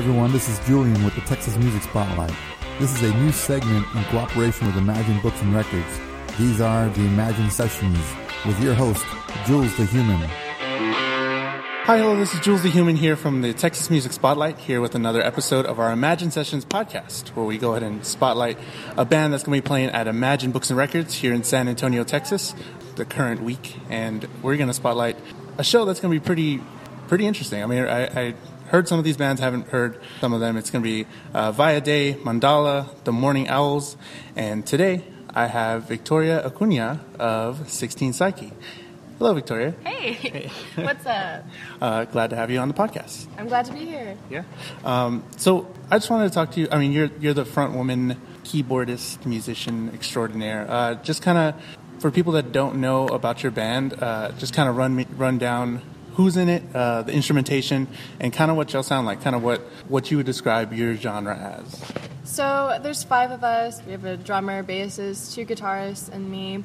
everyone, this is Julian with the Texas Music Spotlight. This is a new segment in cooperation with Imagine Books and Records. These are the Imagine Sessions with your host, Jules the Human. Hi, hello, this is Jules the Human here from the Texas Music Spotlight, here with another episode of our Imagine Sessions podcast, where we go ahead and spotlight a band that's going to be playing at Imagine Books and Records here in San Antonio, Texas, the current week. And we're going to spotlight a show that's going to be pretty, pretty interesting. I mean, I, I heard some of these bands, haven't heard some of them. It's going to be uh, Via Day, Mandala, The Morning Owls, and today I have Victoria Acuna of 16 Psyche. Hello, Victoria. Hey, hey. what's up? Uh, glad to have you on the podcast. I'm glad to be here. Yeah. Um, so I just wanted to talk to you. I mean, you're you're the front woman, keyboardist, musician extraordinaire. Uh, just kind of for people that don't know about your band, uh, just kind of run me run down who's in it, uh, the instrumentation, and kind of what y'all sound like. Kind of what what you would describe your genre as. So there's five of us. We have a drummer, bassist, two guitarists, and me.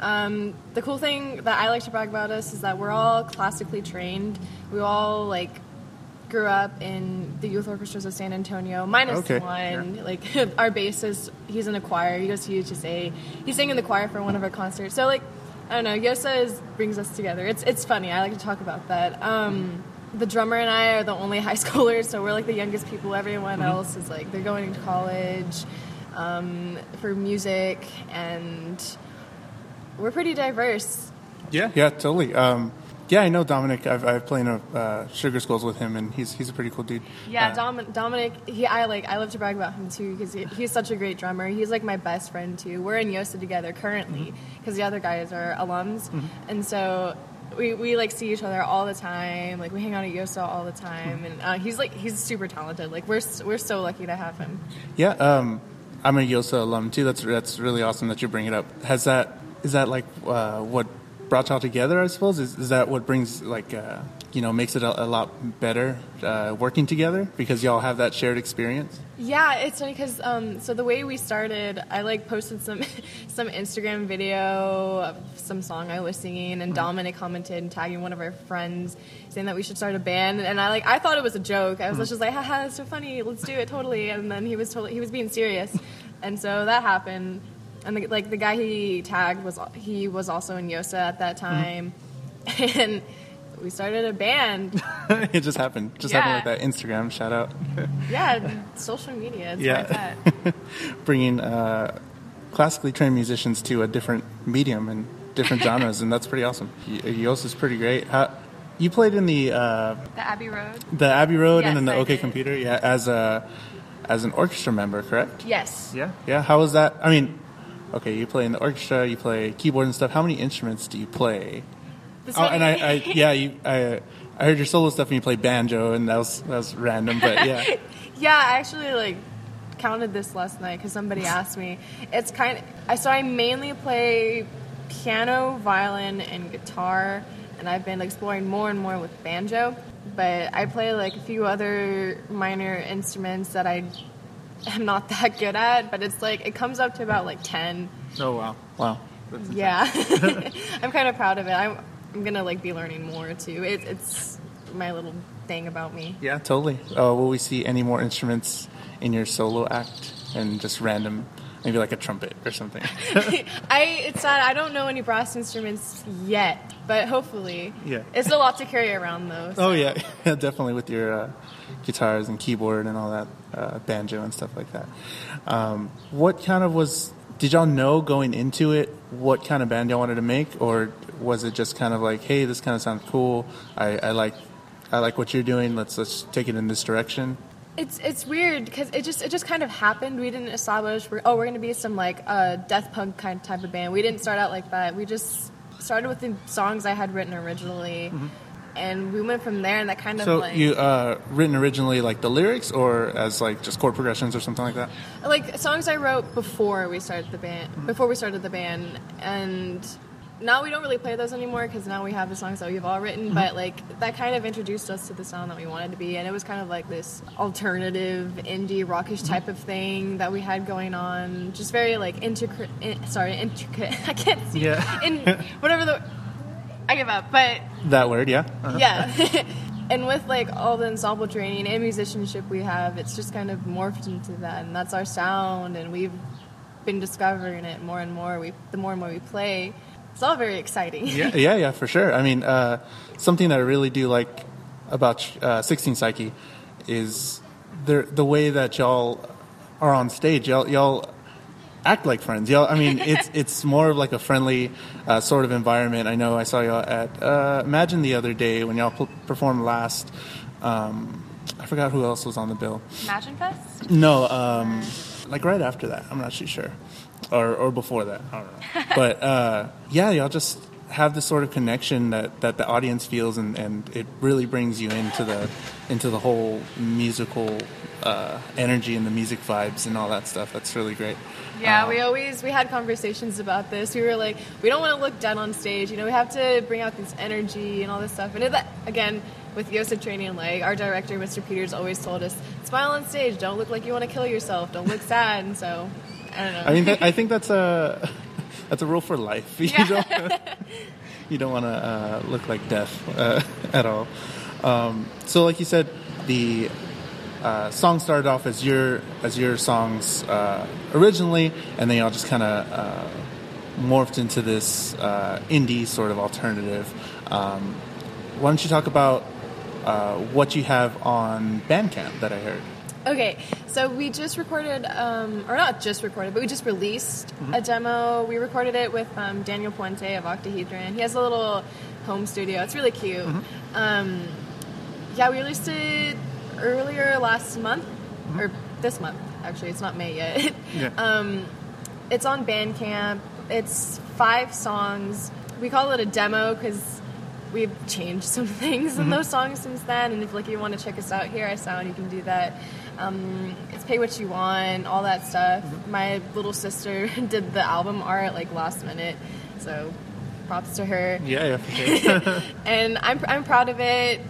Um, the cool thing that I like to brag about us is that we're all classically trained. We all like grew up in the youth orchestras of San Antonio, minus Okay. one. Like our bassist, he's in a choir. He goes to UHSA. He sang in the choir for one of our concerts. So like, I don't know. Yosa is, brings us together. It's it's funny. I like to talk about that. Um, the drummer and I are the only high schoolers, so we're like the youngest people. Everyone else is like they're going to college um, for music, and we're pretty diverse. Yeah. Yeah. Totally. Um, yeah, I know Dominic. I've, I've played a uh, Sugar Skulls with him, and he's he's a pretty cool dude. Yeah, Uh, Dom, Dominic. He, I like. I love to brag about him too because he, he's such a great drummer. He's like my best friend too. We're in Yosa together currently because the other guys are alums, and so we, we like see each other all the time. Like we hang out at Yosa all the time, and uh, he's like he's super talented. Like we're we're so lucky to have him. Yeah, um, I'm a Yosa alum too. That's that's really awesome that you bring it up. Has that is that like uh, what brought y'all together? I suppose is, is that what brings like uh, you know makes it a, a lot better uh, working together because y'all have that shared experience. Yeah, it's funny because um, so the way we started, I like posted some some Instagram video of some song I was singing, and Dominic commented and tagging one of our friends saying that we should start a band, and I like I thought it was a joke. I was just like, haha, that's so funny, let's do it totally. And then he was totally he was being serious, and so that happened. And the, like the guy he tagged was he was also in Yosa at that time, and we started a band. it just happened. Just Yeah. happened like that. Instagram shout out. Yeah, social media. It's Yeah. Bringing uh, classically trained musicians to a different medium and different genres, and that's pretty awesome. Y- is pretty great. How, you played in the uh, The Abbey Road. the Abbey Road and Yes, then the I OK did. Computer, yeah, as a as an orchestra member, correct? Yes. Yeah, yeah. How was that? I mean, okay, you play in the orchestra, you play keyboard and stuff. How many instruments do you play? Oh, and I, I yeah, you, I, I heard your solo stuff and you play banjo, and that was that was random, but yeah, Yeah, I actually like counted this last night because somebody asked me. It's kind of I so I mainly play piano, violin, and guitar, and I've been exploring more and more with banjo. But I play like a few other minor instruments that I am not that good at. But it's like it comes up to about like ten. oh wow, wow. Yeah, I'm kind of proud of it. I'm I'm gonna like be learning more too. It, it's my little thing about me. Yeah, totally. Uh, will we see any more instruments in your solo act and just random, maybe like a trumpet or something? I it's sad I don't know any brass instruments yet, but hopefully. Yeah. It's a lot to carry around though. so- Oh yeah, yeah, definitely with your uh, guitars and keyboard and all that uh, banjo and stuff like that. Um, what kind of was? Did y'all know going into it what kind of band y'all wanted to make, or was it just kind of like, hey, this kind of sounds cool. I, I like, I like what you're doing. Let's let's take it in this direction. It's it's weird because it just it just kind of happened. We didn't establish we're, oh we're gonna be some like uh, death punk kind of type of band. We didn't start out like that. We just started with the songs I had written originally, and we went from there. And that kind of So like you uh, written originally like the lyrics, or as like just chord progressions or something like that. like songs I wrote before we started the band. Before we started the band, and now we don't really play those anymore because now we have the songs that we've all written. But mm-hmm. like that kind of introduced us to the sound that we wanted to be, and it was kind of like this alternative indie rockish mm-hmm. type of thing that we had going on. Just very like intricate. In, sorry, intricate. I can't see. Yeah. In whatever the. I give up, but That word, yeah. Uh-huh. yeah. and with like all the ensemble training and musicianship we have, it's just kind of morphed into that, and that's our sound, and we've been discovering it more and more. We the more and more we play, it's all very exciting. yeah, yeah, yeah, for sure. I mean, uh, something that I really do like about uh, 16 Psyche is the the way that y'all are on stage. Y'all, y'all act like friends. Y'all, I mean, it's it's more of like a friendly uh, sort of environment. I know I saw y'all at uh, Imagine the other day when y'all p- performed last. Um, I forgot who else was on the bill. Imagine Fest? No, um, like right after that. I'm not too sure, or or before that. I don't know. but uh, yeah, y'all just have this sort of connection that, that the audience feels, and, and it really brings you into the into the whole musical uh, energy and the music vibes and all that stuff. That's really great. Yeah, Um, we always we had conversations about this. We were like, we don't want to look dead on stage. You know, we have to bring out this energy and all this stuff. And it, again, with Yosa training, like our director, Mr. Peters, always told us, smile on stage. Don't look like you want to kill yourself. Don't look sad. And so, I don't know. I mean, that, I think that's a that's a rule for life. You don't you don't want to uh, look like death uh, at all. Um, so, like you said, the uh, song started off as your as your songs uh, originally, and then y'all just kind of uh, morphed into this uh, indie sort of alternative. Um, why don't you talk about uh, what you have on Bandcamp that I heard? Okay, so we just recorded, um, or not just recorded, but we just released a demo. We recorded it with um, Daniel Puente of Octahedron. He has a little home studio. It's really cute. Um, yeah, we released it earlier last month, or this month, actually. It's not May yet. Yeah. um, it's on Bandcamp. It's five songs. We call it a demo because we've changed some things in those songs since then. And if like you want to check us out here, I sound you can do that. Um, it's pay what you want, all that stuff. My little sister did the album art like last minute, so props to her. Yeah, yeah, for sure. And I'm I'm proud of it.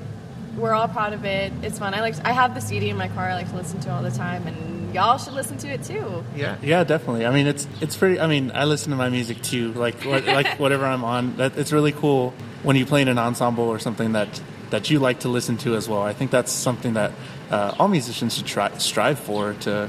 We're all proud of it. It's fun. I like I have the CD in my car. I like to listen to all the time, and y'all should listen to it too. Yeah, yeah, definitely. I mean, it's it's pretty. I mean, I listen to my music too, like what, like whatever I'm on. That it's really cool when you play in an ensemble or something that that you like to listen to as well. I think that's something that uh, all musicians should try strive for to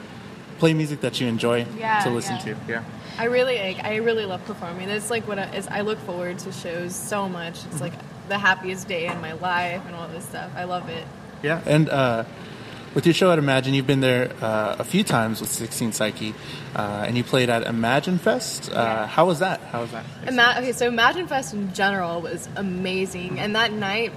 play music that you enjoy Yeah, to listen yeah. to. Yeah. I really like, I really love performing. It's like what I, is, I look forward to shows so much. It's like the happiest day in my life and all this stuff. I love it. Yeah, and uh, with your show at Imagine, you've been there uh, a few times with 16 Psyche, uh, and you played at Imagine Fest. Uh. How was that? How was that? Ima- okay, so Imagine Fest in general was amazing, and that night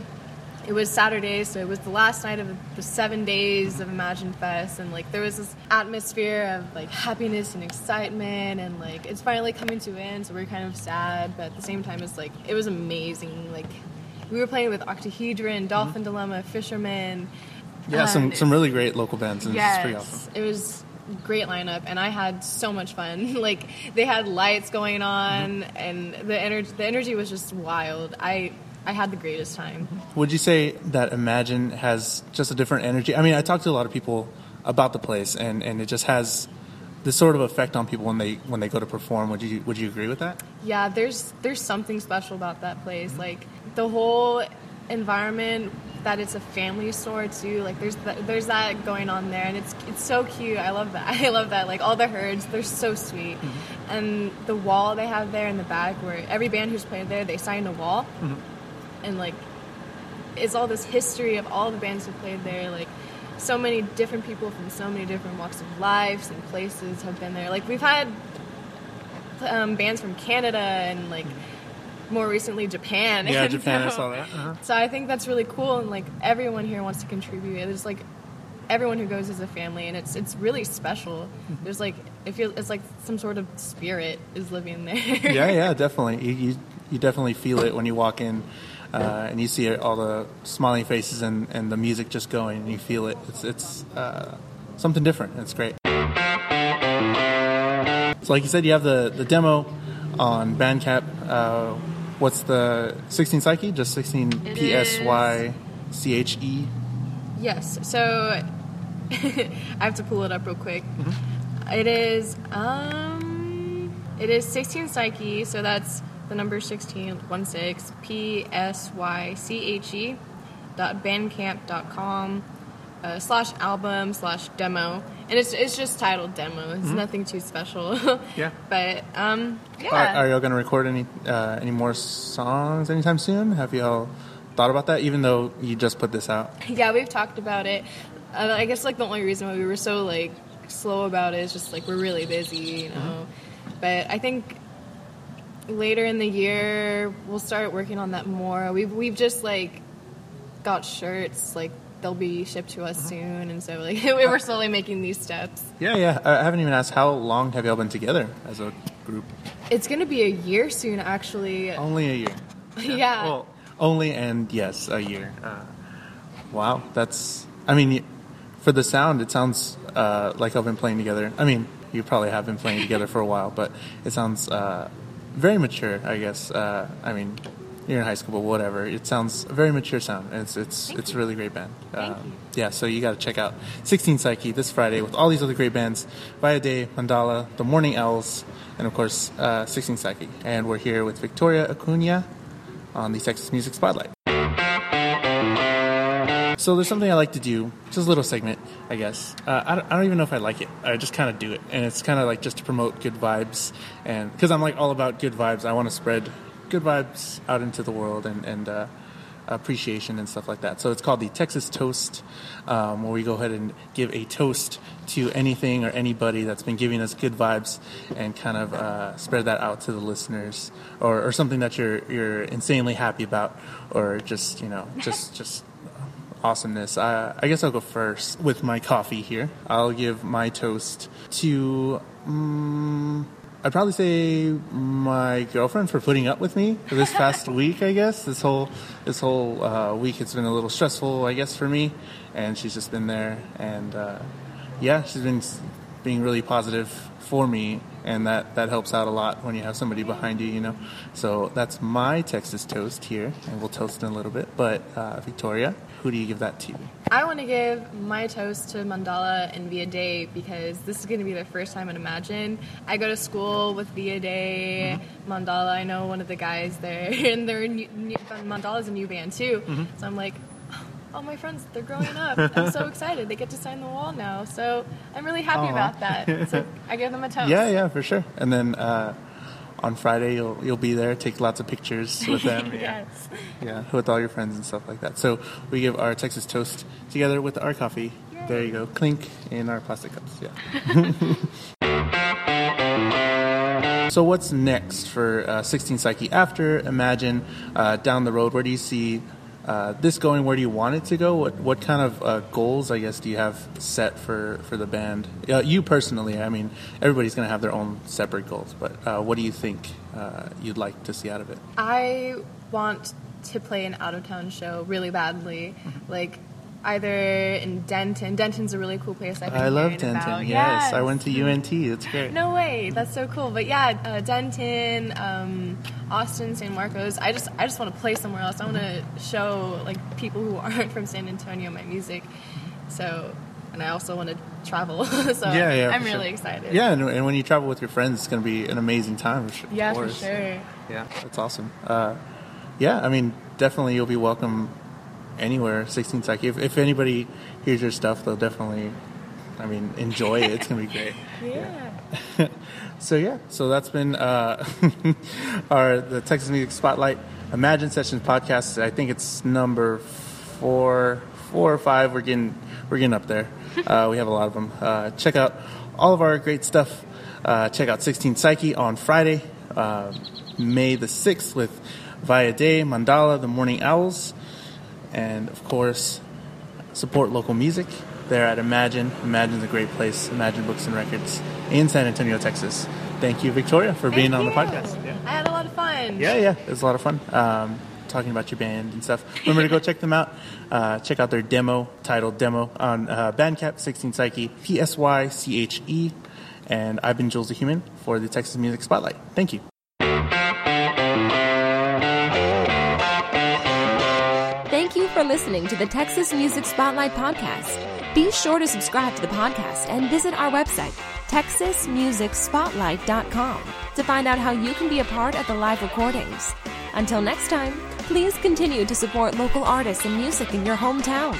it was Saturday, so it was the last night of the seven days of Imagine Fest, and like there was this atmosphere of like happiness and excitement, and like it's finally coming to an end, so we're kind of sad, but at the same time, it's like it was amazing. Like we were playing with Octahedron, Dolphin Dilemma, Fisherman. Yeah, some some really great local bands, and it's pretty awesome. it was great lineup, and I had so much fun. like they had lights going on, Mm-hmm. and the energy the energy was just wild. I I had the greatest time. Would you say that Imagine has just a different energy? I mean, I talked to a lot of people about the place, and, and it just has this sort of effect on people when they when they go to perform. Would you would you agree with that? Yeah, there's there's something special about that place. Like the whole environment that it's a family store too. Like there's that, there's that going on there, and it's it's so cute. I love that. I love that. Like all the herds, they're so sweet, mm-hmm. and the wall they have there in the back, where every band who's played there, they sign a wall, mm-hmm. and like it's all this history of all the bands who played there. Like so many different people from so many different walks of lives and places have been there. Like we've had um, bands from Canada and like mm-hmm. More recently Japan. Yeah, And Japan. I so- saw that. Uh-huh. So I think that's really cool, and like everyone here wants to contribute. There's like everyone who goes is a family, and it's it's really special. Mm-hmm. There's like it feels it's like some sort of spirit is living there. yeah, yeah, definitely. You, you you definitely feel it when you walk in, uh, and you see all the smiling faces and, and the music just going, and you feel it. It's it's uh, something different. It's great. So, like you said, you have the the demo on Bandcamp. Uh, what's the 16 Psyche? Just 16 It P S Y C H E. Yes. So I have to pull it up real quick. It is um it is 16 Psyche, so that's the number 16 one 6 P S Y C H E texasmusicspotlight.bandcamp.com uh, slash album slash demo. And it's, it's just titled demo. It's nothing too special. Yeah. but um, yeah. Are, are y'all going to record any uh, any more songs anytime soon? Have y'all thought about that? Even though you just put this out. Yeah, we've talked about it. Uh, I guess like the only reason why we were so like slow about it is just like we're really busy, you know. But I think later in the year we'll start working on that more. We've we've just like got shirts like they'll be shipped to us soon, and so like we're slowly making these steps. Yeah, yeah. I haven't even asked how long have y'all been together as a group? It's gonna be a year soon, actually. Only a year. yeah. Well, only and yes, a year. Uh, wow, that's. I mean, for the sound, it sounds uh, like I've been playing together. I mean, you probably have been playing together for a while, but it sounds uh, very mature. I guess. Uh, I mean, you're in high school, but whatever. It sounds a very mature sound. and It's it's Thank it's a really great band. Um, you. yeah, so you got to check out 16 Psyche this Friday with all these other great bands: Via Day, Mandala, The Morning Owls, and of course uh, 16 Psyche. And we're here with Victoria Acuna on the Texas Music Spotlight. So there's something I like to do, just a little segment, I guess. Uh, I, don't, I don't even know if I like it. I just kind of do it, and it's kind of like just to promote good vibes, and because I'm like all about good vibes, I want to spread good vibes out into the world and and uh, appreciation and stuff like that. So it's called the Texas Toast, um, where we go ahead and give a toast to anything or anybody that's been giving us good vibes, and kind of uh, spread that out to the listeners, or, or something that you're you're insanely happy about, or just you know just just awesomeness. Uh, I guess I'll go first with my coffee here. I'll give my toast to. Um, I'd probably say my girlfriend for putting up with me for this past week. I guess this whole this whole uh, week it's been a little stressful. I guess for me, and she's just been there, and uh, yeah, she's been being really positive for me, and that that helps out a lot when you have somebody behind you, you know. So that's my Texas toast here, and we'll toast in a little bit. But uh, Victoria, who do you give that to? I want to give my toast to Mandala and Via Day because this is going to be their first time at Imagine. I go to school with Via Day, Mandala. I know one of the guys there, and they're new, new, Mandala's a new band too. So I'm like, oh, my friends, they're growing up. I'm so excited. They get to sign the wall now. So I'm really happy Aw. about that. So I give them a toast. Yeah, yeah, for sure. And then uh, on Friday you'll you'll be there, take lots of pictures with them. yeah. yes. Yeah, with all your friends and stuff like that. So we give our Texas toast together with our coffee. There you go, clink in our plastic cups. Yeah. so what's next for uh, 16 Psyche after Imagine uh, down the road? Where do you see uh, this going? Where do you want it to go? What what kind of uh, goals, I guess, do you have set for for the band? Uh, you personally, I mean, everybody's going to have their own separate goals, but uh, what do you think uh, you'd like to see out of it? I want to play an out of town show really badly. Mm-hmm. Like either in Denton. Denton's a really cool place I've I love Denton. about. Yes. I went to UNT. It's great. No way, that's so cool. But yeah, uh, Denton, um, Austin, San Marcos. I just I just want to play somewhere else. I want to show like people who aren't from San Antonio my music. So, and I also want to travel. so yeah, yeah. I'm really sure. excited. Yeah, and, and when you travel with your friends, it's going to be an amazing time. For, Yeah, for sure. Yeah, that's awesome. Uh, yeah, I mean, definitely you'll be welcome anywhere. 16 Psyche. If, if anybody hears your stuff, they'll definitely, I mean, enjoy it. It's going to be great. Yeah. So yeah, so that's been uh, our the Texas Music Spotlight Imagine Sessions podcast. I think it's number four, four or five. We're getting we're getting up there. Uh, we have a lot of them. Uh, check out all of our great stuff. Uh, check out 16 Psyche on Friday, uh, May the sixth, with Via Day, Mandala, the Morning Owls, and of course support local music. They're at Imagine. Imagine's a great place. Imagine Books and Records in San Antonio, Texas. Thank you, Victoria, for being Thank on the podcast. Yeah. I had a lot of fun. yeah, yeah, it was a lot of fun. Um, talking about your band and stuff. Remember to go check them out. Uh, check out their demo titled "Demo" on uh, Bandcamp, 16 Psyche, P S Y C H E. And I've been Jules the Human for the Texas Music Spotlight. Thank you. For listening to the Texas Music Spotlight podcast. Be sure to subscribe to the podcast and visit our website, texasmusicspotlight.com, to find out how you can be a part of the live recordings. Until next time, Please continue to support local artists and music in your hometown.